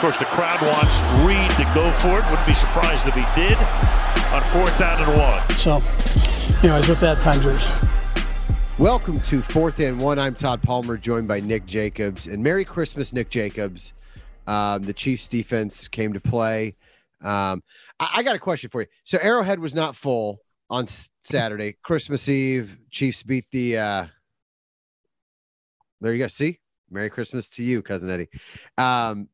course, the crowd wants Reid to go for it. Wouldn't be surprised if he did on fourth down and one. So, anyways, with that, time yours. Welcome to Fourth and One. I'm Todd Palmer, joined by Nick Jacobs. And Merry Christmas, Nick Jacobs. Um, the Chiefs defense came to play. Um, I, I, got a question for you. So Arrowhead was not full on Saturday, Christmas Eve. Chiefs beat the. Uh, there you go. See, Merry Christmas to you, cousin Eddie. Um,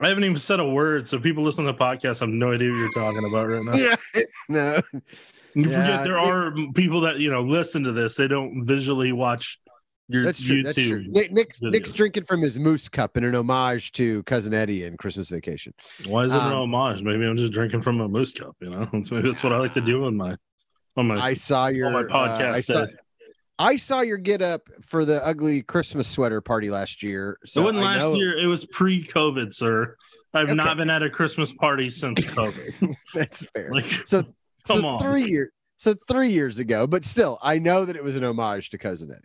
I haven't even said a word, so people listening to the podcast have no idea what you're talking about right now. Yeah, no. You yeah, forget there are people that you know listen to this; they don't visually watch your that's true. YouTube that's true. Nick, Nick's, Nick's, drinking from his moose cup in an homage to cousin Eddie and Christmas Vacation. Why is it um, an homage? Maybe I'm just drinking from a moose cup. You know, that's, maybe that's what I like to do on my on my. I saw your my podcast. Uh, I saw, I saw your get up for the ugly Christmas sweater party last year. So it wasn't last know... year. It was pre-COVID, sir. I've okay. not been at a Christmas party since COVID. That's fair. Like, so, come so on. three years. So three years ago, but still, I know that it was an homage to Cousin Eddie.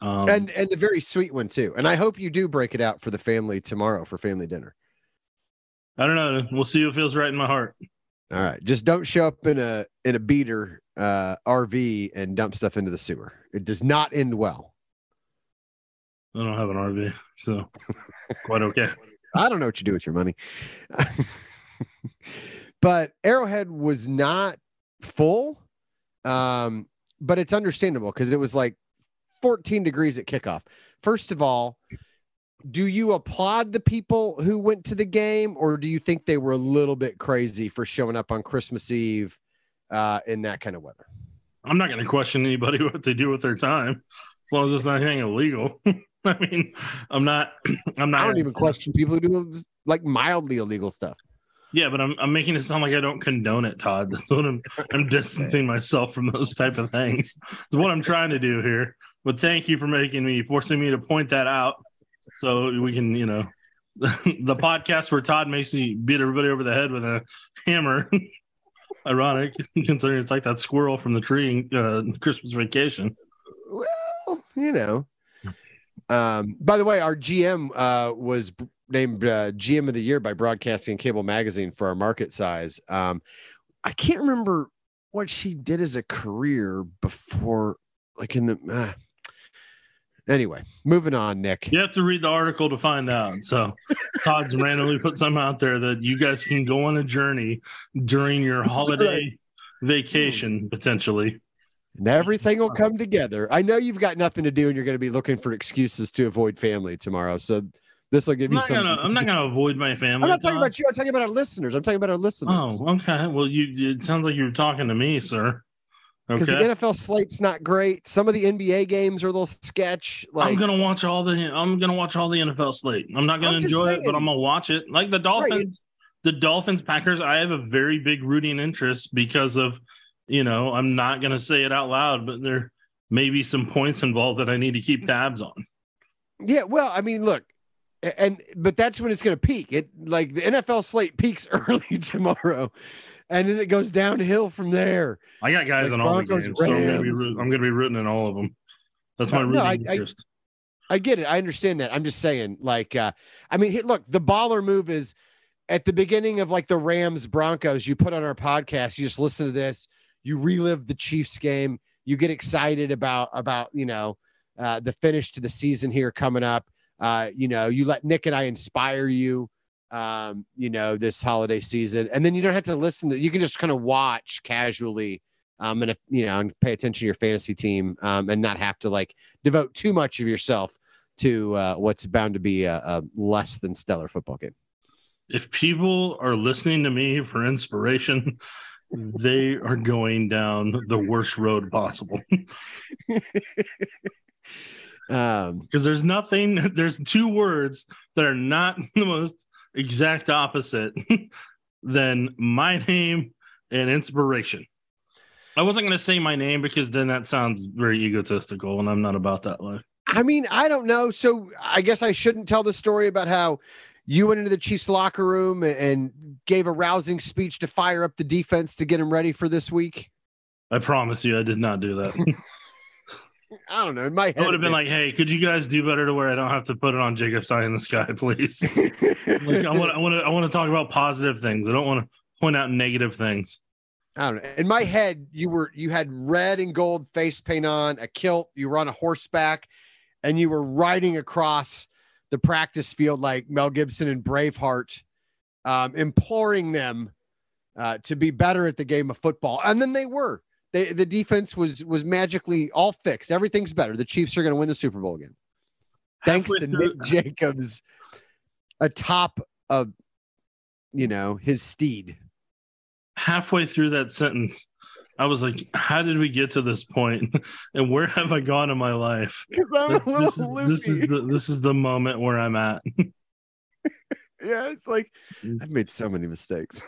Um, and and a very sweet one too. And I hope you do break it out for the family tomorrow for family dinner. I don't know. We'll see what feels right in my heart. All right. Just don't show up in a in a beater uh, RV and dump stuff into the sewer. It does not end well. I don't have an RV, so quite okay. I don't know what you do with your money. but Arrowhead was not full. Um, but it's understandable because it was like 14 degrees at kickoff. First of all, do you applaud the people who went to the game, or do you think they were a little bit crazy for showing up on Christmas Eve uh, in that kind of weather? I'm not going to question anybody what they do with their time, as long as it's not anything illegal. I mean, I'm not. I'm not. I don't even question people who do like mildly illegal stuff. Yeah, but I'm I'm making it sound like I don't condone it, Todd. That's what I'm I'm distancing myself from those type of things. That's what I'm trying to do here. But thank you for making me forcing me to point that out so we can, you know, the podcast where Todd me beat everybody over the head with a hammer. Ironic, considering it's like that squirrel from the tree uh, Christmas vacation. Well, you know. Um, by the way, our GM uh, was named uh, GM of the Year by Broadcasting Cable Magazine for our market size. Um, I can't remember what she did as a career before, like in the. Anyway, moving on, Nick. You have to read the article to find out. So Todd's randomly put some out there that you guys can go on a journey during your holiday vacation hmm. potentially. And everything will come together. I know you've got nothing to do and you're going to be looking for excuses to avoid family tomorrow. So this will give I'm you some. I'm not going to avoid my family. I'm not talking about you. I'm talking about our listeners. I'm talking about our listeners. Oh, okay. Well, you. It sounds like you're talking to me, sir because okay. the NFL slate's not great. Some of the NBA games are a little sketch. Like, I'm gonna watch all the I'm gonna watch all the NFL slate. I'm not gonna I'm enjoy it, but I'm gonna watch it. Like the Dolphins, right. the Dolphins Packers. I have a very big rooting interest because of, you know, I'm not gonna say it out loud, but there may be some points involved that I need to keep tabs on. Yeah, well, I mean, look, and but that's when it's gonna peak. It like the NFL slate peaks early tomorrow and then it goes downhill from there. I got guys like on all the games, so I'm gonna, be root, I'm gonna be rooting in all of them. That's my no, I, interest. I, I, get it. I understand that. I'm just saying, like, uh, I mean, look, the baller move is at the beginning of like the Rams Broncos. You put on our podcast, you just listen to this, you relive the Chiefs game, you get excited about about you know uh, the finish to the season here coming up. Uh, you know, you let Nick and I inspire you um, you know, this holiday season. And then you don't have to listen to, you can just kind of watch casually um, and if, you know, and pay attention to your fantasy team um, and not have to like devote too much of yourself to uh, what's bound to be a, a less than stellar football game. If people are listening to me for inspiration, they are going down the worst road possible. um because there's nothing there's two words that are not the most exact opposite than my name and inspiration. I wasn't going to say my name because then that sounds very egotistical, and I'm not about that life. I mean, I don't know. So I guess I shouldn't tell the story about how you went into the Chiefs locker room and gave a rousing speech to fire up the defense to get them ready for this week. I promise you, I did not do that. I don't know. In my head, I would have been like, "Hey, could you guys do better to where I don't have to put it on Jacob's Eye in the Sky, please?" like, I want, I want to, I want to talk about positive things. I don't want to point out negative things. I don't know. In my head, you were you had red and gold face paint on, a kilt. You were on a horseback, and you were riding across the practice field like Mel Gibson and Braveheart, um, imploring them uh, to be better at the game of football. And then they were. They, the defense was was magically all fixed. Everything's better. The Chiefs are going to win the Super Bowl again, thanks Halfway to through- Nick Jacobs, atop of you know his steed. halfway through that sentence, I was like, "How did we get to this point? And where have I gone in my life?" Because I'm This, a little this is, this is the this is the moment where I'm at. yeah, it's like Mm. I've made so many mistakes.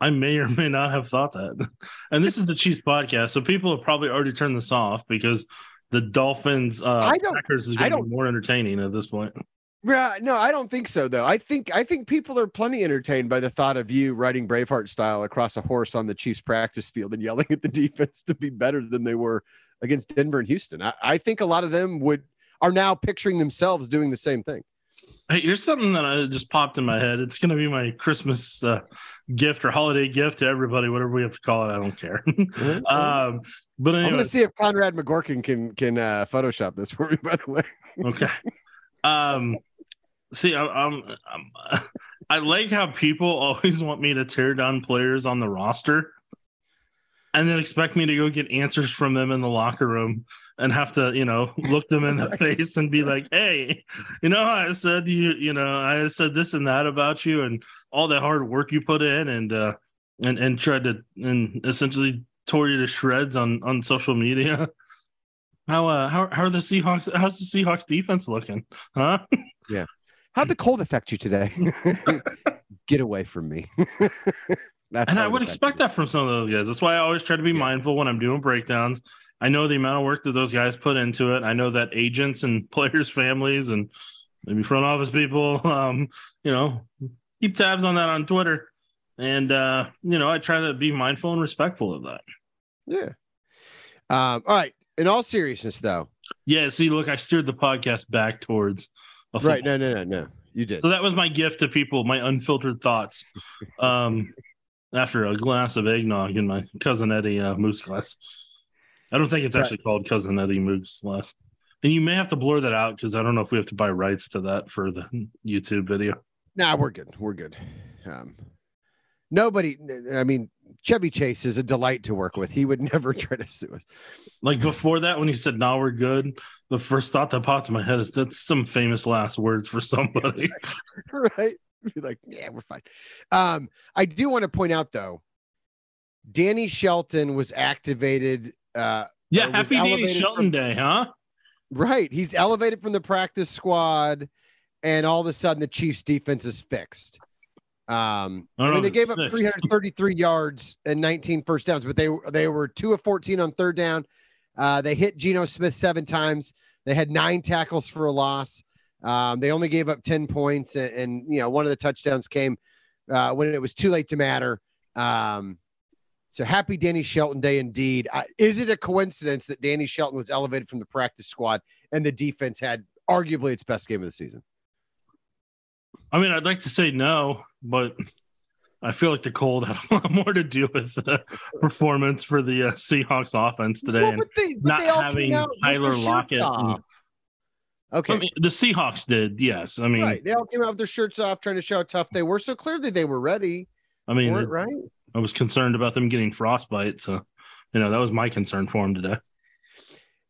I may or may not have thought that. And this is the Chiefs podcast, so people have probably already turned this off because the Dolphins uh I don't- Packers is going to be more entertaining at this point. yeah, no, I don't think so though. I think I think people are plenty entertained by the thought of you riding Braveheart style across a horse on the Chiefs practice field and yelling at the defense to be better than they were against Denver and Houston. I, I think a lot of them would are now picturing themselves doing the same thing. Hey, here's something that I just popped in my head. It's going to be my Christmas uh, gift or holiday gift to everybody, whatever we have to call it. I don't care. um, but I'm gonna see if Conrad McGorkin can can uh, Photoshop this for me. By the way, okay. Um, see, I, I'm, I'm, I like how people always want me to tear down players on the roster, and then expect me to go get answers from them in the locker room and have to, you know, look them in the face and be like, "Hey, you know, I said you, you know, I said this and that about you, and all the hard work you put in, and uh, and and tried to, and essentially tore you to shreds on on social media." How uh how, how are the Seahawks how's the Seahawks defense looking? Huh? Yeah. How'd the cold affect you today? Get away from me. And I would expect me. that from some of those guys. That's why I always try to be Yeah. mindful when I'm doing breakdowns. I know the amount of work that those guys put into it. I know that agents and players' families and maybe front office people, um, you know, keep tabs on that on Twitter. And uh, you know, I try to be mindful and respectful of that. Yeah. Um, all right. In all seriousness, though, Yeah, see, look, I steered the podcast back towards a right? No, no, no, no. You did. So that was my gift to people, my unfiltered thoughts. Um, after a glass of eggnog in my cousin Eddie uh, moose glass. I don't think it's Right. actually called cousin Eddie moose glass. And you may have to blur that out because I don't know if we have to buy rights to that for the YouTube video. Nah, we're good. We're good. Um, nobody. I mean, Chevy Chase is a delight to work with. He would never try to sue us. Like before that, when he said "Now we're good," the first thought that popped in my head is that's some famous last words for somebody. right? Be like, yeah, we're fine. Um, I do want to point out though, Danny Shelton was activated. Uh, yeah, happy Danny Shelton from- Day, huh? right, he's elevated from the practice squad, and all of a sudden the Chiefs' defense is fixed. Um, I I, mean, they gave up fixed. 333 yards and 19 first downs, but they they were two of 14 on third down. Uh, they hit Geno Smith seven times. They had nine tackles for a loss. Um, they only gave up 10 points, and, and you know one of the touchdowns came uh, when it was too late to matter. Um, so happy Danny Shelton Day indeed. Uh, is it a coincidence that Danny Shelton was elevated from the practice squad and the defense had arguably its best game of the season? I mean, I'd like to say no, but I feel like the cold had a lot more to do with the performance for the uh, Seahawks offense today. Well, but they, but not having came out with Tyler Lockett and- Okay. I mean, the Seahawks did, yes. I mean, right. They all came out with their shirts off, trying to show how tough they were. So clearly they were ready I mean, it- right? I was concerned about them getting frostbite, so you know that was my concern for them today.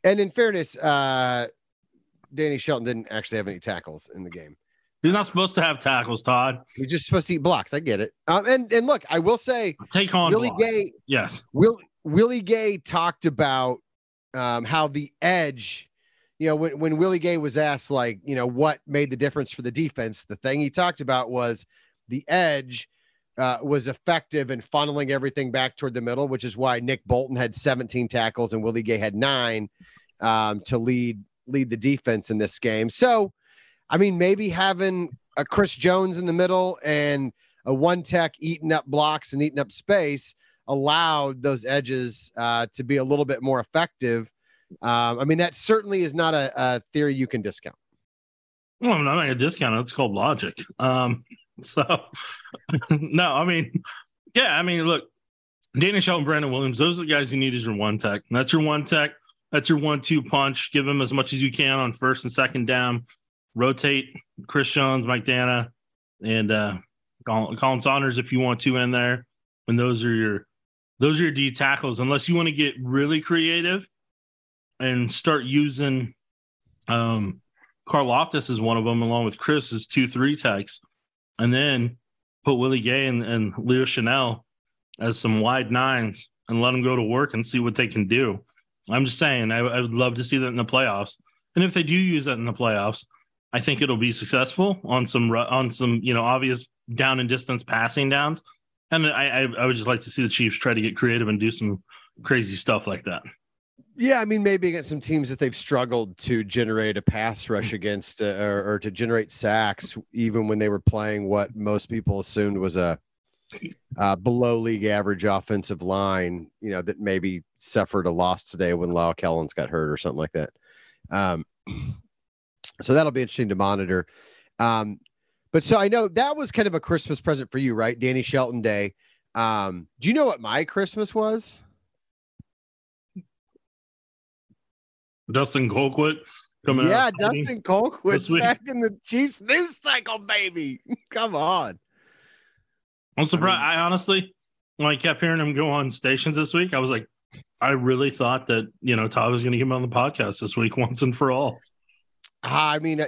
And in fairness, uh, Danny Shelton didn't actually have any tackles in the game. He's not supposed to have tackles, Todd. He's just supposed to eat blocks. I get it. Um, and and look, I will say, Take on Willie blocks. Gay, Yes, Will Willie Gay talked about um, how the edge, you know, when when Willie Gay was asked like, you know, what made the difference for the defense, the thing he talked about was the edge uh, was effective in funneling everything back toward the middle, which is why Nick Bolton had 17 tackles and Willie Gay had nine um, to lead lead the defense in this game. So, I mean, maybe having a Chris Jones in the middle and a one tech eating up blocks and eating up space allowed those edges uh, to be a little bit more effective. Um, I mean, that certainly is not a, a theory you can discount. Well, I'm not a discount. It's called logic. Um, so, no, I mean, yeah, I mean, look, Danny Shelton, Brandon Williams, those are the guys you need as your one tech. That's your one tech. That's your one two punch. Give them as much as you can on first and second down. Rotate Chris Jones, Mike Danna, and uh, Khalen Saunders if you want to in there. And those are your those are your D tackles. Unless you want to get really creative and start using um Karlaftis is one of them, along with Chris is two three techs, and then put Willie Gay and, and Leo Chenal as some wide nines and let them go to work and see what they can do. I'm just saying, I, I would love to see that in the playoffs. And if they do use that in the playoffs, I think it'll be successful on some on some you know obvious down and distance passing downs. And I, I, I would just like to see the Chiefs try to get creative and do some crazy stuff like that. Yeah, I mean, maybe against some teams that they've struggled to generate a pass rush against uh, or, or, to generate sacks, even when they were playing what most people assumed was a uh, below league average offensive line, you know, that maybe suffered a loss today when La'el Collins got hurt or something like that. Um, so that'll be interesting to monitor. Um, but so I know that was kind of a Christmas present for you, right? Danny Shelton Day. Um, do you know what my Christmas was? Dustin Colquitt coming yeah, Dustin Colquitt back in the Chiefs news cycle, baby. Come on. I'm surprised. I, mean, I, honestly, when I kept hearing him go on stations this week, I was like, I really thought that you know Todd was going to get him on the podcast this week once and for all. I mean,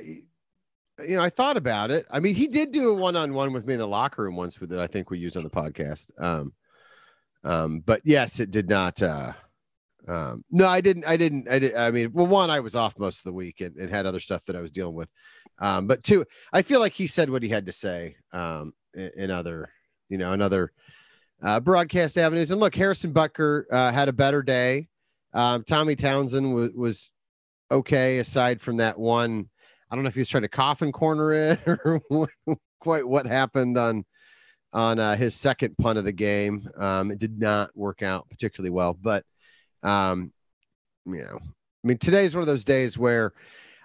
you know, I thought about it. I mean, he did do a one-on-one with me in the locker room once with it. I think we used on the podcast. Um, um, but yes, it did not. Uh, um, no, I didn't. I didn't. I did. I mean, well, one, I was off most of the week and, and had other stuff that I was dealing with. Um, but two, I feel like he said what he had to say. Um, in, in other, you know, another uh, broadcast avenues. And look, Harrison Butker uh, had a better day. Um, Tommy Townsend was was okay aside from that one. I don't know if he was trying to coffin corner it or quite what happened on on uh, his second punt of the game. Um, it did not work out particularly well, but um, you know, I mean, today is one of those days where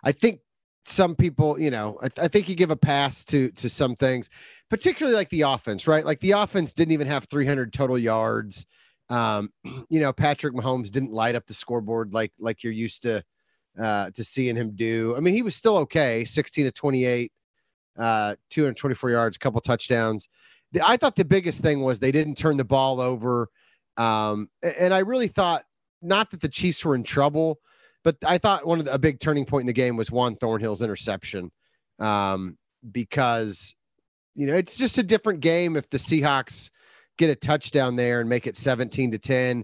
I think some people, you know, I, th- I, think you give a pass to to some things, particularly like the offense, right? Like the offense didn't even have 300 total yards. Um, you know, Patrick Mahomes didn't light up the scoreboard like like you're used to uh, to seeing him do. I mean, he was still okay, 16 to 28, uh, 224 yards, a couple touchdowns. The, I thought the biggest thing was they didn't turn the ball over. Um, and I really thought not that the Chiefs were in trouble, but I thought one of the, a big turning point in the game was Juan Thornhill's interception, um, because you know it's just a different game if the Seahawks get a touchdown there and make it 17 to 10.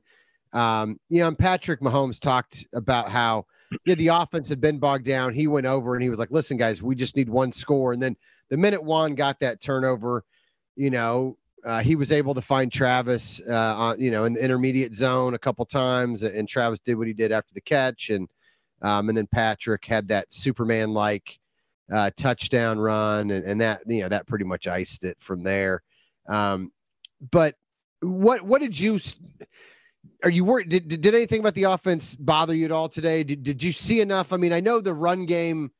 Um, you know, and Patrick Mahomes talked about how the offense had been bogged down. He went over and he was like, "Listen, guys, we just need one score." And then the minute Juan got that turnover, you know, uh, he was able to find Travis, uh, on, you know, in the intermediate zone a couple times, and Travis did what he did after the catch, and um, and then Patrick had that Superman like uh, touchdown run, and, and that you know that pretty much iced it from there. Um, but what what did you? Are you worried? Did, did anything about the offense bother you at all today? Did, did you see enough? I mean, I know the run game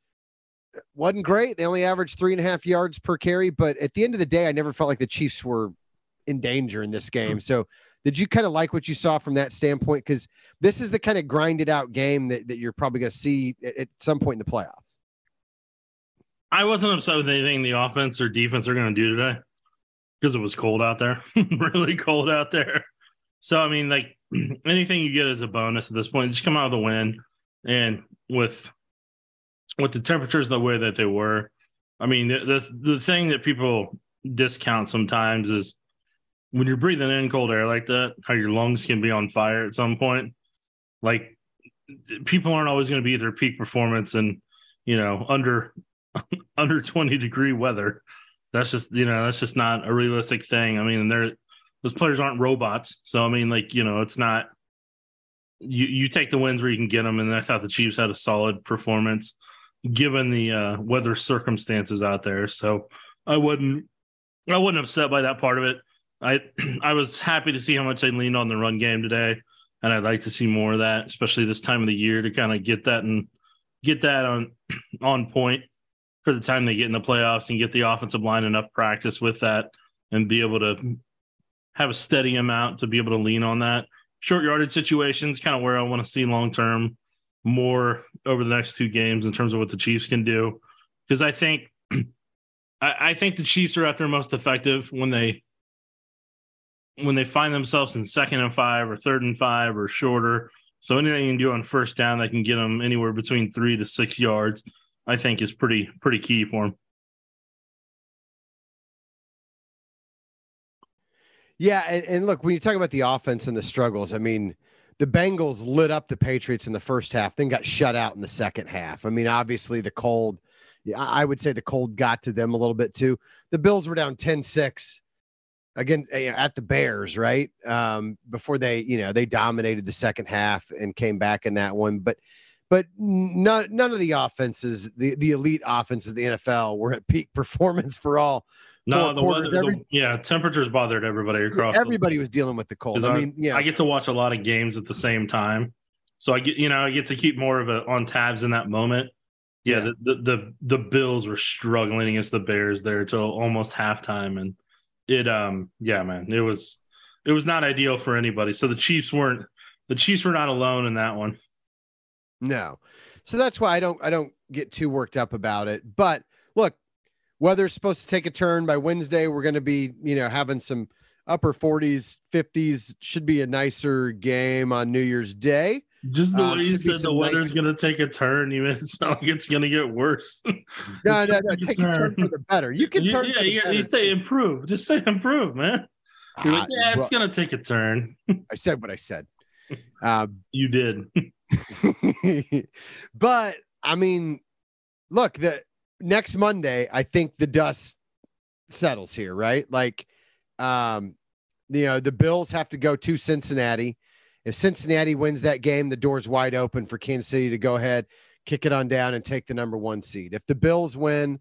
wasn't great. They only averaged three and a half yards per carry, but at the end of the day, I never felt like the Chiefs were in danger in this game. So did you kind of like what you saw from that standpoint? Because this is the kind of grinded out game that, that you're probably going to see at, at, some point in the playoffs. I wasn't upset with anything the offense or defense are going to do today because it was cold out there, really cold out there. So, I mean, like anything you get as a bonus at this point, just come out of the win. And with with the temperatures the way that they were, I mean, the, the, the thing that people discount sometimes is when you're breathing in cold air like that, how your lungs can be on fire at some point. Like people aren't always going to be at their peak performance and you know under under 20 degree weather. That's just you know that's just not a realistic thing. I mean, they're those players aren't robots, so I mean, like you know, it's not. You you take the wins where you can get them, and I thought the Chiefs had a solid performance given the uh, weather circumstances out there. So I wouldn't I wasn't upset by that part of it. I I was happy to see how much they leaned on the run game today, and I'd like to see more of that, especially this time of the year to kind of get that and get that on on point for the time they get in the playoffs and get the offensive line enough practice with that and be able to have a steady amount to be able to lean on that. Short yardage situations, kind of where I want to see long term more over the next two games in terms of what the Chiefs can do. Because I think I, I think the Chiefs are at their most effective when they when they find themselves in second and five or third and five or shorter. So anything you can do on first down that can get them anywhere between three to six yards, I think is pretty pretty key for them. Yeah, and, and look, when you talk about the offense and the struggles, I mean, the Bengals lit up the Patriots in the first half, then got shut out in the second half. I mean, obviously the cold, I would say the cold got to them a little bit too. The Bills were down 10-6 again eh, at the Bears, right? Um, before they, you know, they dominated the second half and came back in that one, but but none none of the offenses, the the elite offenses of the NFL were at peak performance for all no, the weather, Every, the, yeah, temperatures bothered everybody across. Everybody the, was dealing with the cold. I, I mean, yeah, I get to watch a lot of games at the same time, so I get you know I get to keep more of it on tabs in that moment. Yeah, yeah. The, the, the the Bills were struggling against the Bears there till almost halftime, and it um yeah man it was it was not ideal for anybody. So the Chiefs weren't the Chiefs were not alone in that one. No, so that's why I don't I don't get too worked up about it. But look, Weather's supposed to take a turn by Wednesday. We're going to be, you know, having some upper 40s, 50s. Should be a nicer game on New Year's Day. Just the um, way you said the weather's nice... going to take a turn, you made it sound like it's going to get worse. no, no, no. Take a turn for the better. You can turn. Yeah, yeah. You say improve. Just say improve, man. You're like, uh, yeah, it's going to take a turn. I said what I said. Um, you did. but I mean, look, the next Monday, I think the dust settles here, right? Like, um, you know, the Bills have to go to Cincinnati. If Cincinnati wins that game, the door's wide open for Kansas City to go ahead, kick it on down, and take the number one seed. If the Bills win,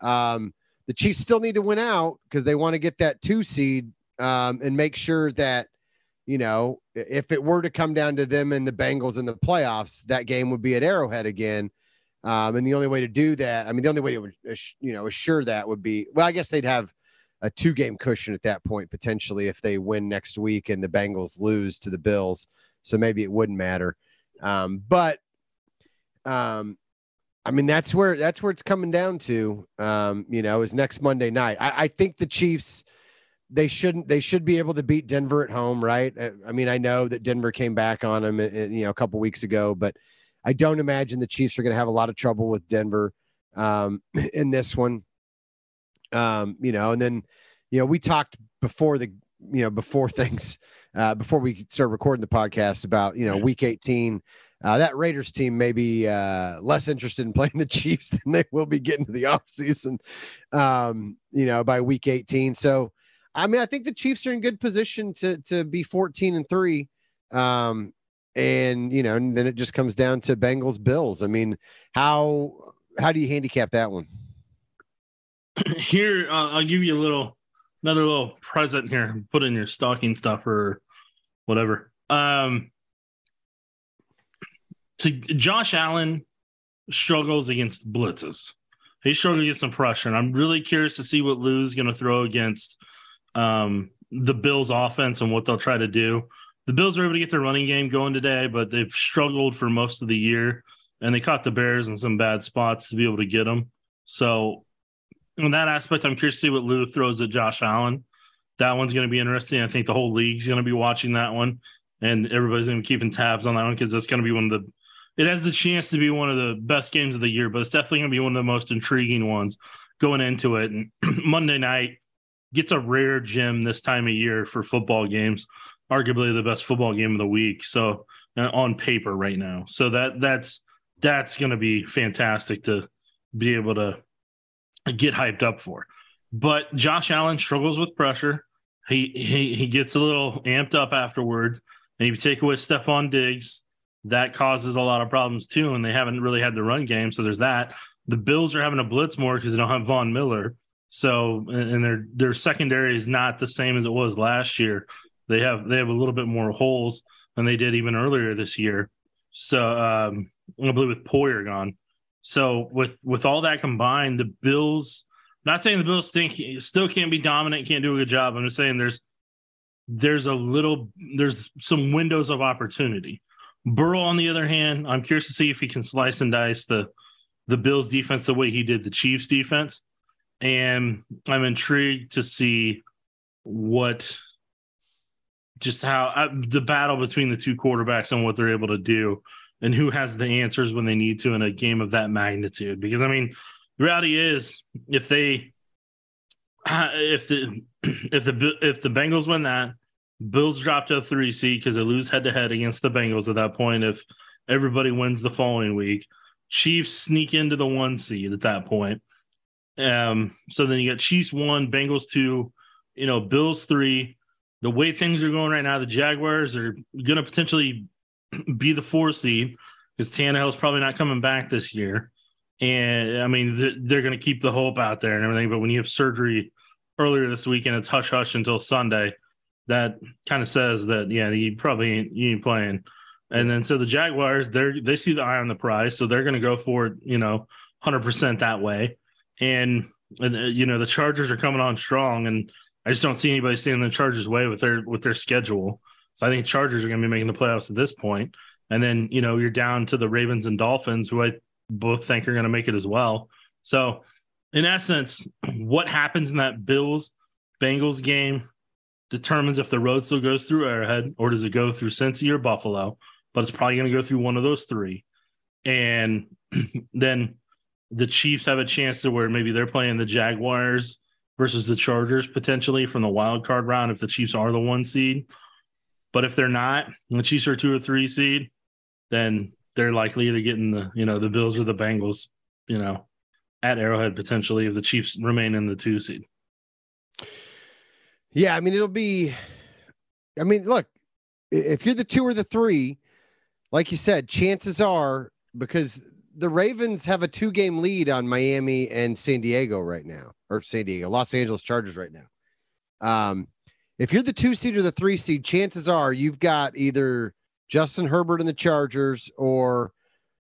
um, the Chiefs still need to win out because they want to get that two seed um, and make sure that, you know, if it were to come down to them and the Bengals in the playoffs, that game would be at Arrowhead again. Um, and the only way to do that, I mean, the only way to you know assure that would be well, I guess they'd have a two game cushion at that point potentially if they win next week and the Bengals lose to the Bills. So maybe it wouldn't matter. Um, but um, I mean, that's where that's where it's coming down to. Um, you know, is next Monday night. I, I think the Chiefs they shouldn't they should be able to beat Denver at home, right? I, mean, I know that Denver came back on them, uh, you know, a couple weeks ago, but I don't imagine the Chiefs are going to have a lot of trouble with Denver um, in this one. Um, you know, and then, you know, we talked before the, you know, before things, uh, before we started recording the podcast about, you know, week 18, uh, that Raiders team may be uh, less interested in playing the Chiefs than they will be getting to the offseason, um, you know, by week 18. So, I mean, I think the Chiefs are in good position to to be 14 and three. Um, and you know, and then it just comes down to Bengals Bills. I mean, how how do you handicap that one? Here, uh, I'll give you a little another little present here. Put in your stocking stuffer or whatever. Um, to Josh Allen struggles against blitzes. He struggles against some pressure, and I'm really curious to see what Lou's going to throw against um, the Bills' offense and what they'll try to do the Bills were able to get their running game going today, but they've struggled for most of the year, and they caught the Bears in some bad spots to be able to get them. So, in that aspect, I'm curious to see what Lou throws at Josh Allen. That one's going to be interesting. I think the whole league's going to be watching that one, and everybody's going to be keeping tabs on that one because that's going to be one of the. It has the chance to be one of the best games of the year, but it's definitely going to be one of the most intriguing ones going into it. And Monday night gets a rare gem this time of year for football games arguably the best football game of the week. So uh, on paper right now, so that that's that's going to be fantastic to be able to get hyped up for. But Josh Allen struggles with pressure. He he he gets a little amped up afterwards, and if you take away Stefon Diggs, that causes a lot of problems too. And they haven't really had the run game, so there's that. The Bills are having to blitz more because they don't have Von Miller. So and their their secondary is not the same as it was last year. They have they have a little bit more holes than they did even earlier this year. So um, I believe with Poyer gone. So with with all that combined, the Bills. Not saying the Bills think still can't be dominant, can't do a good job. I'm just saying there's there's a little there's some windows of opportunity. Burrow, on the other hand, I'm curious to see if he can slice and dice the the Bills defense the way he did the Chiefs defense. And I'm intrigued to see what just how uh, the battle between the two quarterbacks and what they're able to do and who has the answers when they need to in a game of that magnitude. Because I mean, the reality is if they if the if the if the Bengals win that Bills drop to a three seed because they lose head to head against the Bengals at that point. If everybody wins the following week, Chiefs sneak into the one seed at that point. Um, so then you got Chiefs one, Bengals two, you know, Bills three. The way things are going right now, the Jaguars are going to potentially be the four seed because Tannehill's probably not coming back this year. And I mean, they're, they're going to keep the hope out there and everything. But when you have surgery earlier this weekend, it's hush hush until Sunday, that kind of says that yeah, you probably ain't, you ain't playing. And then so the Jaguars, they're they see the eye on the prize, so they're going to go for it, you know, hundred percent that way. And, and uh, you know the Chargers are coming on strong, and I just don't see anybody standing in the Chargers' way with their with their schedule. So I think Chargers are going to be making the playoffs at this point. And then you know you're down to the Ravens and Dolphins, who I both think are going to make it as well. So in essence, what happens in that Bills Bengals game determines if the road still goes through Arrowhead or does it go through Cincy or Buffalo. But it's probably going to go through one of those three. And then the Chiefs have a chance to where maybe they're playing the Jaguars versus the Chargers potentially from the wild card round if the Chiefs are the one seed. But if they're not, the Chiefs are two or three seed, then they're likely either getting the you know the Bills or the Bengals, you know, at Arrowhead potentially if the Chiefs remain in the two seed. Yeah, I mean it'll be. I mean, look, if you're the two or the three, like you said, chances are because the Ravens have a two game lead on Miami and San Diego right now, or San Diego, Los Angeles Chargers right now. Um, if you're the two seed or the three seed, chances are you've got either Justin Herbert and the Chargers or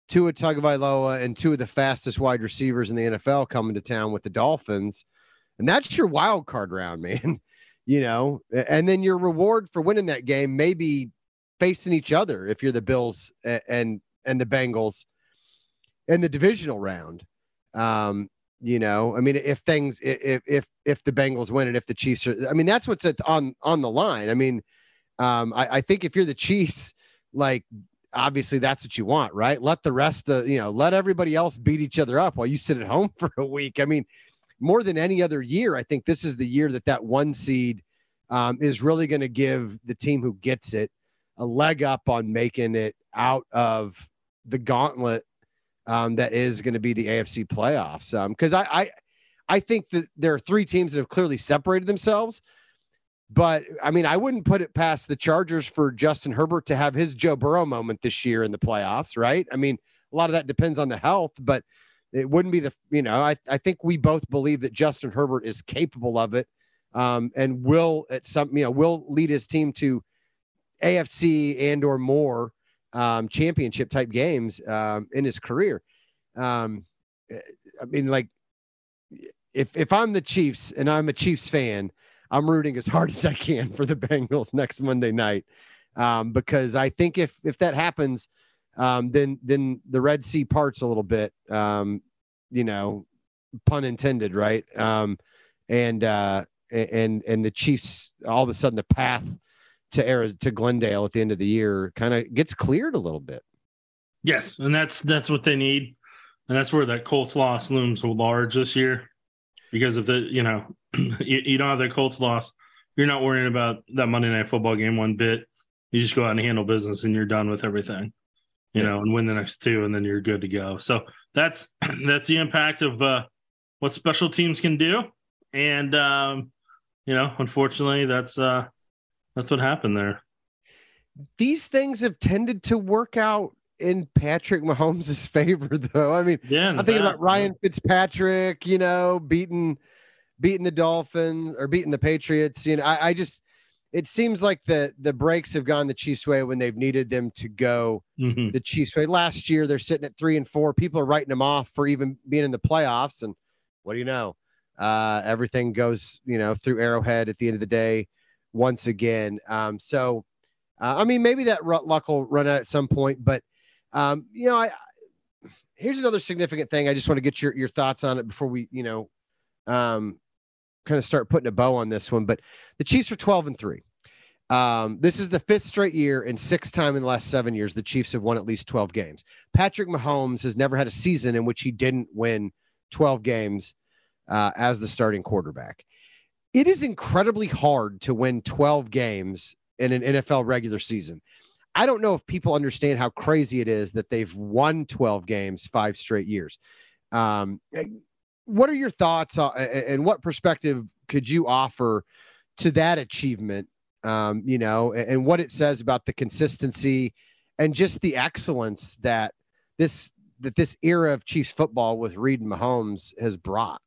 Tua Tagovailoa and two of the fastest wide receivers in the NFL coming to town with the Dolphins. And that's your wild card round, man you know, and then your reward for winning that game may be facing each other if you're the Bills and and the Bengals in the divisional round. Um, you know, I mean, if things if if if the Bengals win and if the Chiefs are, I mean, that's what's on on the line. I mean, um, I, I think if you're the Chiefs, like obviously that's what you want, right? Let the rest of you know, let everybody else beat each other up while you sit at home for a week. I mean, more than any other year, I think this is the year that that one seed um, is really going to give the team who gets it a leg up on making it out of the gauntlet um, that is going to be the AFC playoffs. Because um, I, I, I think that there are three teams that have clearly separated themselves. But I mean, I wouldn't put it past the Chargers for Justin Herbert to have his Joe Burrow moment this year in the playoffs, right? I mean, a lot of that depends on the health, but it wouldn't be the you know I, I think we both believe that Justin Herbert is capable of it um, and will at some you know will lead his team to AFC and or more um, championship type games um, in his career. Um, I mean, like if if I'm the Chiefs and I'm a Chiefs fan, I'm rooting as hard as I can for the Bengals next Monday night um, because I think if if that happens, um, then then the Red Sea parts a little bit. Um, you know, pun intended, right? Um, and uh, and and the Chiefs all of a sudden the path to Arizona, to Glendale at the end of the year kind of gets cleared a little bit. Yes, and that's that's what they need, and that's where that Colts loss looms large this year, because of the you know you, you don't have that Colts loss, you're not worrying about that Monday Night Football game one bit. You just go out and handle business, and you're done with everything you know, and win the next two, and then you're good to go. So that's that's the impact of uh, what special teams can do, and um, you know, unfortunately, that's uh, that's what happened there. These things have tended to work out in Patrick Mahomes' favor, though. I mean, yeah, I'm thinking about Ryan Fitzpatrick, you know, beating beating the Dolphins or beating the Patriots. You know, I, I just it seems like the the breaks have gone the Chiefs' way when they've needed them to go Mhm. the Chiefs' way. Last year they're sitting at three and four. People are writing them off for even being in the playoffs. And what do you know? Uh, everything goes, you know, through Arrowhead at the end of the day once again. Um, so, uh, I mean, maybe that luck will run out at some point, but um, you know, I- here's another significant thing. I just want to get your your thoughts on it before we, you know, um, kind of start putting a bow on this one. But the Chiefs are 12 and three. Um, this is the fifth straight year and sixth time in the last seven years the Chiefs have won at least 12 games. Patrick Mahomes has never had a season in which he didn't win 12 games uh, as the starting quarterback. It is incredibly hard to win 12 games in an NFL regular season. I don't know if people understand how crazy it is that they've won 12 games five straight years. Um, what are your thoughts on, and what perspective could you offer to that achievement? Um, you know, and, and what it says about the consistency and just the excellence that this that this era of Chiefs football with Reid and Mahomes has brought.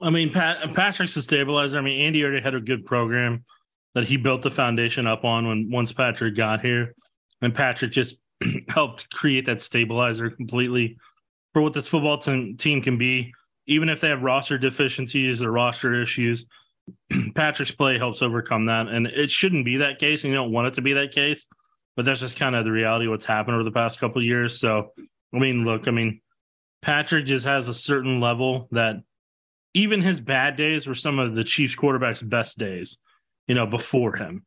I mean, Pat, Patrick's a stabilizer. I mean, Andy already had a good program that he built the foundation up on when once Patrick got here, and Patrick just helped create that stabilizer completely for what this football team team can be. Even if they have roster deficiencies or roster issues, Patrick's play helps overcome that, and it shouldn't be that case. And you don't want it to be that case, but that's just kind of the reality of what's happened over the past couple of years. So, I mean, look, I mean, Patrick just has a certain level that even his bad days were some of the Chiefs quarterback's best days, you know, before him.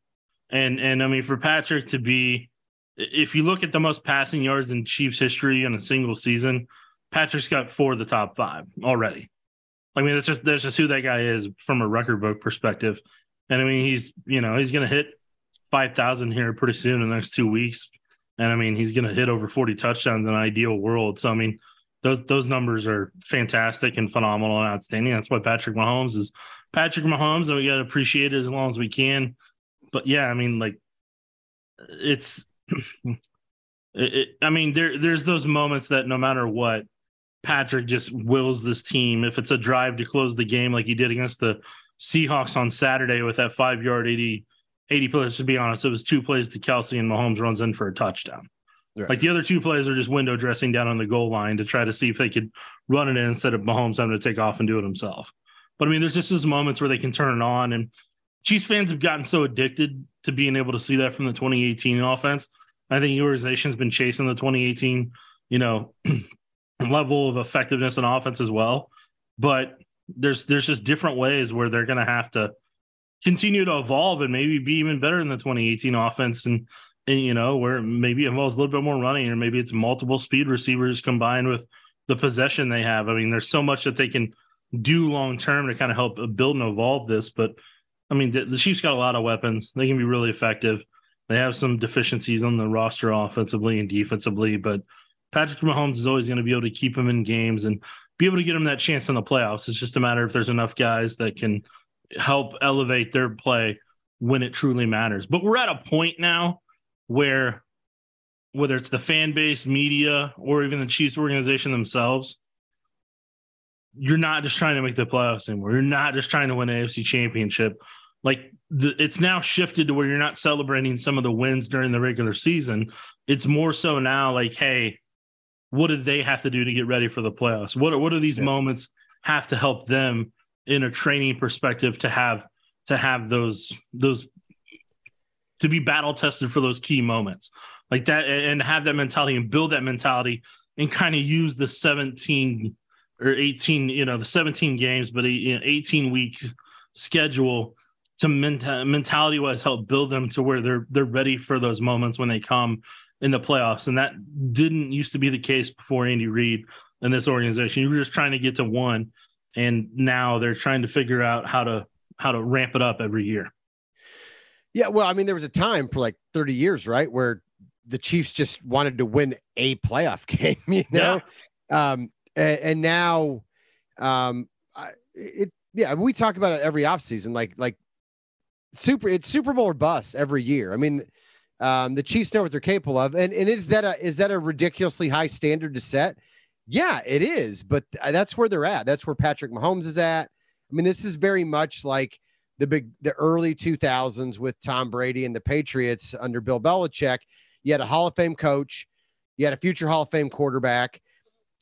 And and I mean for Patrick to be if you look at the most passing yards in Chiefs history in a single season, Patrick's got four of the top five already. I mean, that's just that's just who that guy is from a record book perspective. And I mean, he's you know, he's gonna hit five thousand here pretty soon in the next two weeks. And I mean, he's gonna hit over 40 touchdowns in an ideal world. So I mean, those those numbers are fantastic and phenomenal and outstanding. That's why Patrick Mahomes is Patrick Mahomes, and we got to appreciate it as long as we can. But yeah, I mean, like it's, it, it, I mean, there there's those moments that no matter what, Patrick just wills this team. If it's a drive to close the game, like he did against the Seahawks on Saturday with that five yard 80, 80 plays, to be honest, it was two plays to Kelsey and Mahomes runs in for a touchdown. Right. Like the other two plays are just window dressing down on the goal line to try to see if they could run it in instead of Mahomes having to take off and do it himself. But I mean, there's just these moments where they can turn it on, and Chiefs fans have gotten so addicted to being able to see that from the 2018 offense. I think the organization's been chasing the 2018, you know, level of effectiveness and offense as well. But there's there's just different ways where they're going to have to continue to evolve and maybe be even better than the 2018 offense and and you know where maybe involves a little bit more running or maybe it's multiple speed receivers combined with the possession they have. I mean there's so much that they can do long term to kind of help build and evolve this but i mean the, the chiefs got a lot of weapons. They can be really effective. They have some deficiencies on the roster offensively and defensively but patrick mahomes is always going to be able to keep them in games and be able to get them that chance in the playoffs. It's just a matter if there's enough guys that can help elevate their play when it truly matters. But we're at a point now where whether it's the fan base, media, or even the Chiefs organization themselves, you're not just trying to make the playoffs anymore. You're not just trying to win an AFC championship. Like the, it's now shifted to where you're not celebrating some of the wins during the regular season. It's more so now like, hey, what did they have to do to get ready for the playoffs? What are, what do these Yeah. moments have to help them in a training perspective to have to have those those to be battle tested for those key moments. Like that and have that mentality and build that mentality and kind of use the 17 or 18 you know the 17 games but a you know, 18 week schedule to menta- mentality wise help build them to where they're they're ready for those moments when they come in the playoffs. And that didn't used to be the case before Andy Reid and this organization. You were just trying to get to one and now they're trying to figure out how to how to ramp it up every year Yeah, well, I mean, there was a time for like 30 years, right, where the Chiefs just wanted to win a playoff game, you know. Um, and, and now, um, I, it yeah, we talk about it every offseason, like like super, it's Super Bowl or bust every year. I mean, um, the Chiefs know what they're capable of, and and is that a is that a ridiculously high standard to set? Yeah, it is, but that's where they're at. That's where Patrick Mahomes is at. I mean, this is very much like the big the early 2000s with Tom Brady and the Patriots under Bill Belichick. You had a Hall of Fame coach, you had a future Hall of Fame quarterback.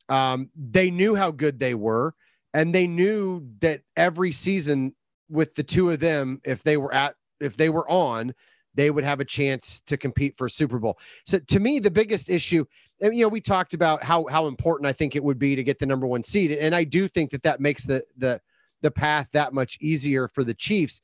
Um, they knew how good they were, and they knew that every season with the two of them, if they were at if they were on, they would have a chance to compete for a Super Bowl. So to me, the biggest issue, and, you know, we talked about how how important I think it would be to get the number one seed, and I do think that that makes the the the path that much easier for the Chiefs.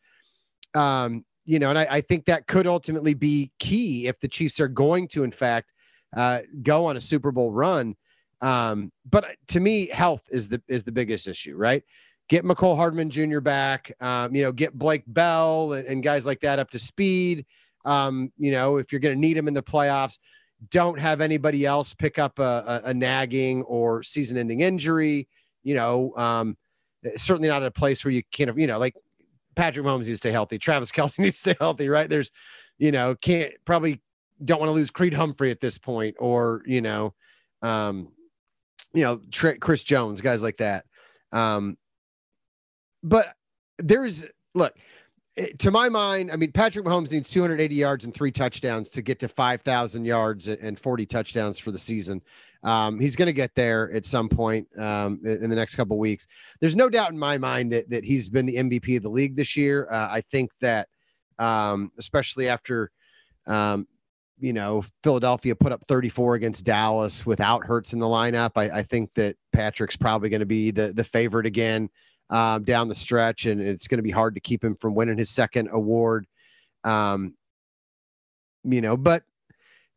Um, you know, and I, I think that could ultimately be key if the Chiefs are going to, in fact, uh, go on a Super Bowl run. Um, but to me, health is the is the biggest issue, right? Get Mecole Hardman Jr. back, um, you know, get Blake Bell and, and, guys like that up to speed. Um, you know, if you're going to need them in the playoffs, don't have anybody else pick up a, a, a nagging or season-ending injury. You know, um, certainly not at a place where you can't, you know, like Patrick Mahomes needs to stay healthy. Travis Kelce needs to stay healthy, right? There's, you know, can't probably don't want to lose Creed Humphrey at this point, or you know, um, you know, Chris Jones, guys like that. Um, but there's look to my mind. I mean, Patrick Mahomes needs 280 yards and three touchdowns to get to 5,000 yards and 40 touchdowns for the season. Um, he's going to get there at some point um, in the next couple weeks. There's no doubt in my mind that that he's been the MVP of the league this year. Uh, I think that, um, especially after, um, you know, Philadelphia put up 34 against Dallas without Hurts in the lineup. I, I think that Patrick's probably going to be the the favorite again um, down the stretch, and it's going to be hard to keep him from winning his second award. Um, you know, but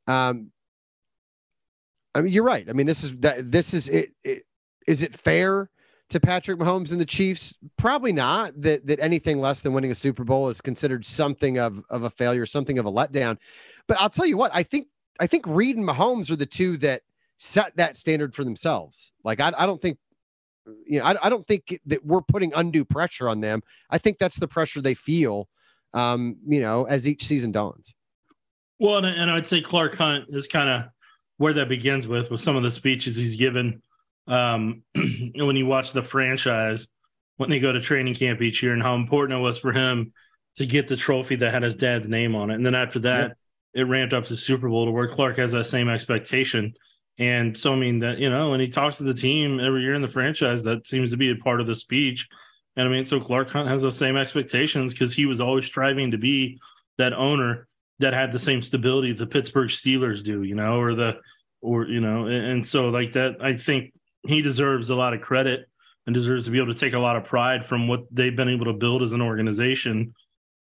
um, I mean, you're right. I mean, this is that. This is it, it. Is it fair to Patrick Mahomes and the Chiefs? Probably not. That that anything less than winning a Super Bowl is considered something of of a failure, something of a letdown. But I'll tell you what. I think I think Reid and Mahomes are the two that set that standard for themselves. Like I, I don't think you know, I, I don't think that we're putting undue pressure on them. I think that's the pressure they feel, um, you know, as each season dawns. Well, and, and I'd say Clark Hunt is kind of where that begins with with some of the speeches he's given um, when you watch the franchise when they go to training camp each year and how important it was for him to get the trophy that had his dad's name on it. And then after that, it ramped up to Super Bowl to where Clark has that same expectation. And so, I mean, that, you know, when he talks to the team every year in the franchise, that seems to be a part of the speech. And I mean, so Clark Hunt has those same expectations because he was always striving to be that owner that had the same stability the Pittsburgh Steelers do, you know, or the or you know, and, and so like that, I think he deserves a lot of credit and deserves to be able to take a lot of pride from what they've been able to build as an organization.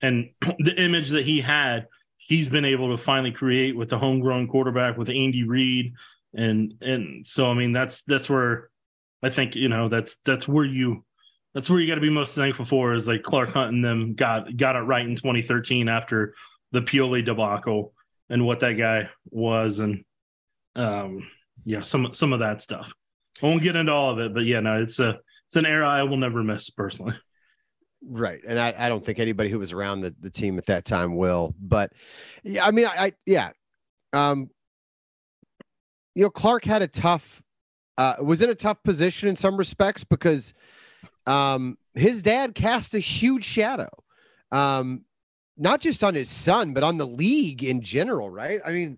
And the image that he had he's been able to finally create with the homegrown quarterback with Andy Reid. And and so I mean that's that's where I think you know that's that's where you that's where you got to be most thankful for is like Clark Hunt and them got got it right in 2013 after the Pioli debacle and what that guy was, and um, yeah, some some of that stuff. I won't get into all of it, but yeah, no, it's a it's an era I will never miss personally. Right, and I, I don't think anybody who was around the, the team at that time will. But yeah, I mean, I, I yeah, um, you know, Clark had a tough, uh, was in a tough position in some respects because um, his dad cast a huge shadow. Um, not just on his son, but on the league in general, right? I mean,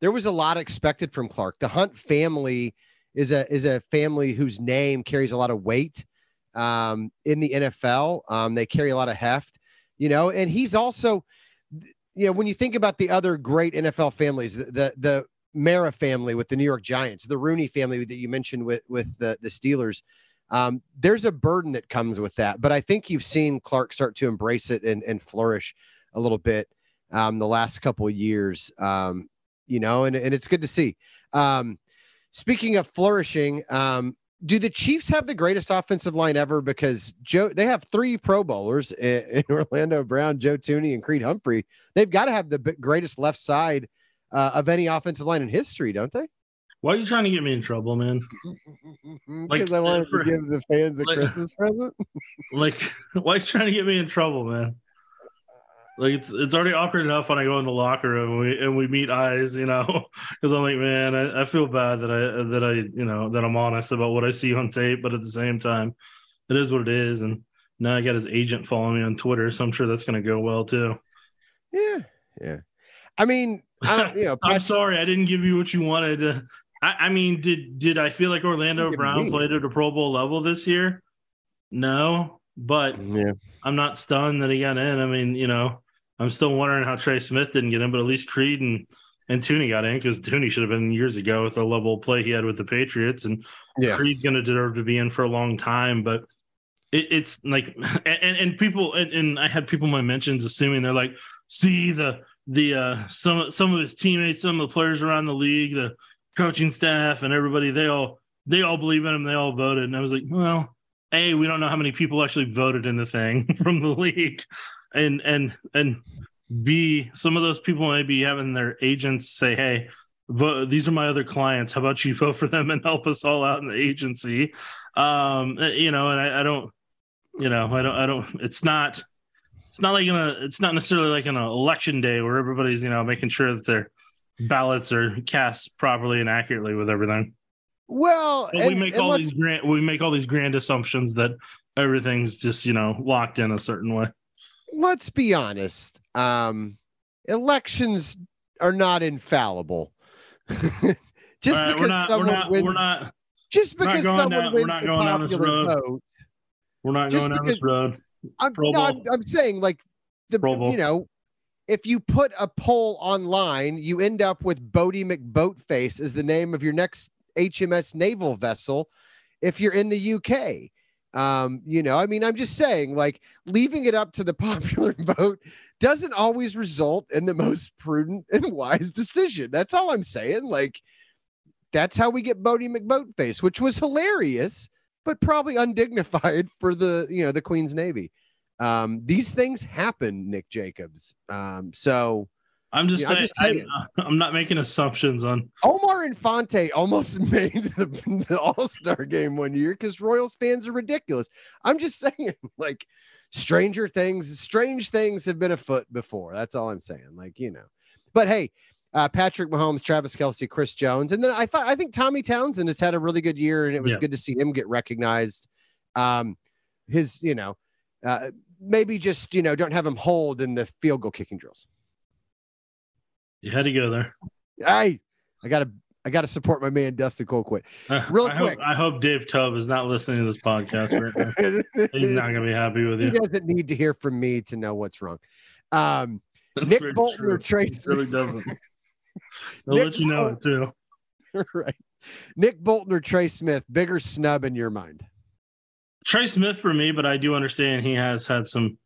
there was a lot expected from Clark. The Hunt family is a is a family whose name carries a lot of weight um, in the NFL. Um, they carry a lot of heft, you know, and he's also, you know, when you think about the other great NFL families, the the, the Mara family with the New York Giants, the Rooney family that you mentioned with with the the Steelers. Um, there's a burden that comes with that, but I think you've seen Clark start to embrace it and, and flourish a little bit um, the last couple of years. Um, you know, and, and it's good to see. Um, speaking of flourishing, um, do the Chiefs have the greatest offensive line ever? Because Joe, they have three Pro Bowlers in, in Orlando Brown, Joe Thuney, and Creed Humphrey. They've got to have the greatest left side uh, of any offensive line in history, don't they? Why are you trying to get me in trouble, man? Because like, I wanted for, to give the fans a like, Christmas present. like, why are you trying to get me in trouble, man? Like it's it's already awkward enough when I go in the locker room and we and we meet eyes, you know, because I'm like, man, I, I feel bad that I that I you know that I'm honest about what I see on tape, but at the same time, it is what it is, and now I got his agent following me on Twitter, so I'm sure that's going to go well too. Yeah, yeah. I mean, I don't, you know, I'm sorry, I didn't give you what you wanted. I, I mean, did did I feel like Orlando Brown me. played at a Pro Bowl level this year? No, but yeah. I'm not stunned that he got in. I mean, you know, I'm still wondering how Trey Smith didn't get in, but at least Creed and and Thuney got in because Thuney should have been years ago with the level of play he had with the Patriots, and Yeah. Creed's going to deserve to be in for a long time. But it, it's like, and and people, and, and I had people in my mentions assuming they're like, see the the uh some some of his teammates, some of the players around the league, the coaching staff, and everybody, they all they all believe in him. They all voted, and I was like, well, a we don't know how many people actually voted in the thing from the league, and and and b some of those people may be having their agents say, hey. Vote, these are my other clients. How about you vote for them and help us all out in the agency? Um, you know, and I, I don't, you know, I don't, I don't. It's not, it's not like in a, it's not necessarily like an election day where everybody's, you know, making sure that their ballots are cast properly and accurately with everything. Well, But we make and all let's- these grand, we make all these grand assumptions that everything's just, you know, locked in a certain way. Let's be honest. Um, elections are not infallible. just right, because we're not, we're someone not, wins, we're not, just because someone down- we're wins not the going down this popular road. vote, we're not going down this road. I'm, no, I'm, I'm saying like the Pro you know, if you put a poll online, you end up with Boaty McBoatface as the name of your next HMS naval vessel. If you're in the UK, um, you know, I mean, I'm just saying, like leaving it up to the popular vote doesn't always result in the most prudent and wise decision. That's all I'm saying. Like, that's how we get Boaty McBoatface, which was hilarious, but probably undignified for the you know the Queen's Navy. Um, these things happen, Nick Jacobs. Um, so I'm just Yeah, I'm saying, just saying. I'm, I'm not making assumptions on Omar Infante almost made the, the All Star game one year because Royals fans are ridiculous. I'm just saying, like, stranger things, strange things have been afoot before. That's all I'm saying. Like, you know, but hey, uh, Patrick Mahomes, Travis Kelce, Chris Jones, and then I thought I think Tommy Townsend has had a really good year, and it was Yeah. good to see him get recognized. Um, his, you know, uh, maybe just you know don't have him hold in the field goal kicking drills. You had to go there. Hey, I gotta I gotta support my man Dustin Colquitt. Uh, Real I quick. Hope, I hope Dave Toub is not listening to this podcast right now. He's not going to be happy with you. he doesn't need to hear from me to know what's wrong. Um, Nick Bolton true. or Trey He really doesn't. He'll Nick let you know it too. right. Nick Bolton or Trey Smith, bigger snub in your mind. Trey Smith for me, but I do understand he has had some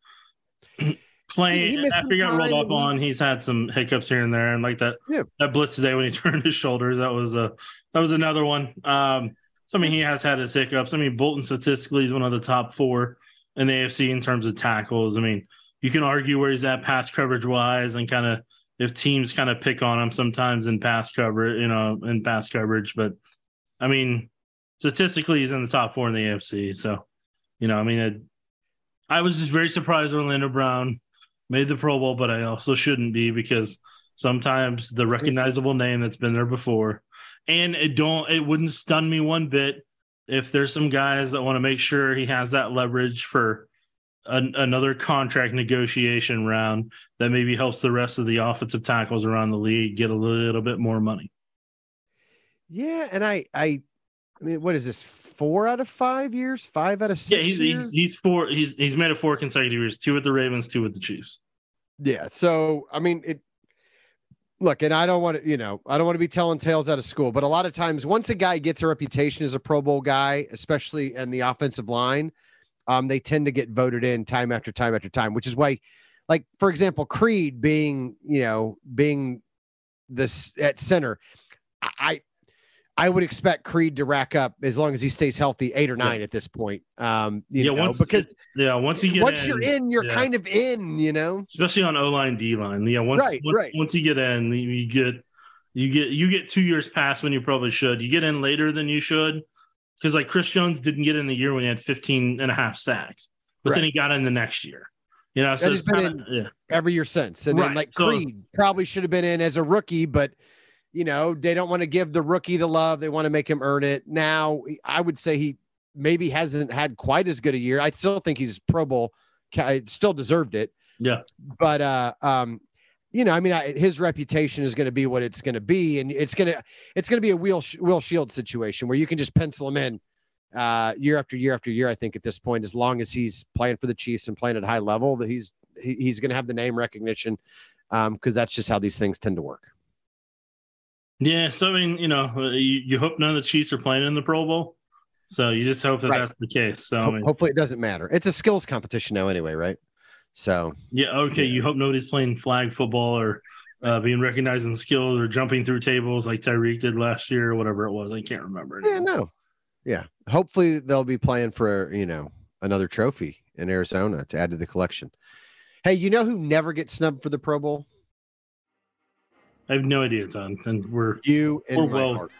playing missed after he got rolled up on. He's had some hiccups here and there, and like that Yeah. that blitz today when he turned his shoulders, that was a that was another one. Um, so I mean, he has had his hiccups. I mean, Bolton statistically is one of the top four in the AFC in terms of tackles. I mean, you can argue where he's at pass coverage wise, and kind of if teams kind of pick on him sometimes in pass coverage, you know, in pass coverage. But I mean, statistically, he's in the top four in the AFC. So, you know, I mean, it, I was just very surprised Orlando Brown made the Pro Bowl, but I also shouldn't be because sometimes the recognizable name that's been there before, and it don't, it wouldn't stun me one bit if there's some guys that want to make sure he has that leverage for an, another contract negotiation round that maybe helps the rest of the offensive tackles around the league get a little bit more money. Yeah, and I I I mean, what is this? Four out of five years? Five out of six Yeah, he's, years? he's he's four. He's he's made it four consecutive years. Two with the Ravens, two with the Chiefs. Yeah. So I mean, it. Look, and I don't want to, you know, I don't want to be telling tales out of school, but a lot of times, once a guy gets a reputation as a Pro Bowl guy, especially in the offensive line, um, they tend to get voted in time after time after time. Which is why, like for example, Creed being, you know, being this at center, I, I would expect Creed to rack up as long as he stays healthy, eight or nine at this point. Um, you yeah, know, once because yeah, once you get once in, you're in, you're yeah. kind of in, you know. especially on O line, D line. Yeah, once Right, once right. once you get in, you get you get you get two years past when you probably should. You get in later than you should because like Chris Jones didn't get in the year when he had 15 and a half sacks, but then he got in the next year. You know, so he's been kinda, yeah. every year since. And then like so- Creed probably should have been in as a rookie, but you know, they don't want to give the rookie the love. They want to make him earn it. Now, I would say he maybe hasn't had quite as good a year. I still think he's Pro Bowl, still deserved it. Yeah. But uh, um, you know, I mean, I, his reputation is going to be what it's going to be, and it's gonna it's going to be a Will Will Shield situation where you can just pencil him in uh, year after year after year. I think at this point, as long as he's playing for the Chiefs and playing at high level, that he's he, he's going to have the name recognition because um, that's just how these things tend to work. Yeah, so I mean, you know, uh, you, you hope none of the Chiefs are playing in the Pro Bowl, so you just hope that right. that's the case. So Ho- I mean, hopefully, it doesn't matter. It's a skills competition now, anyway, right? So yeah, okay. Yeah. You hope nobody's playing flag football or uh, being recognized in skills or jumping through tables like Tyreek did last year or whatever it was. I can't remember. Anymore. Yeah, no. Yeah. Hopefully they'll be playing for, you know, another trophy in Arizona to add to the collection. Hey, you know who never gets snubbed for the Pro Bowl? I have no idea, Tom. And we're you and we're my well, heart.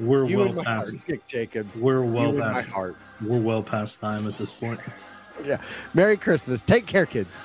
We're you well and my past. Heart, Dick Jacobs. We're well you past. my heart. We're well past time at this point. Yeah. Merry Christmas. Take care, kids.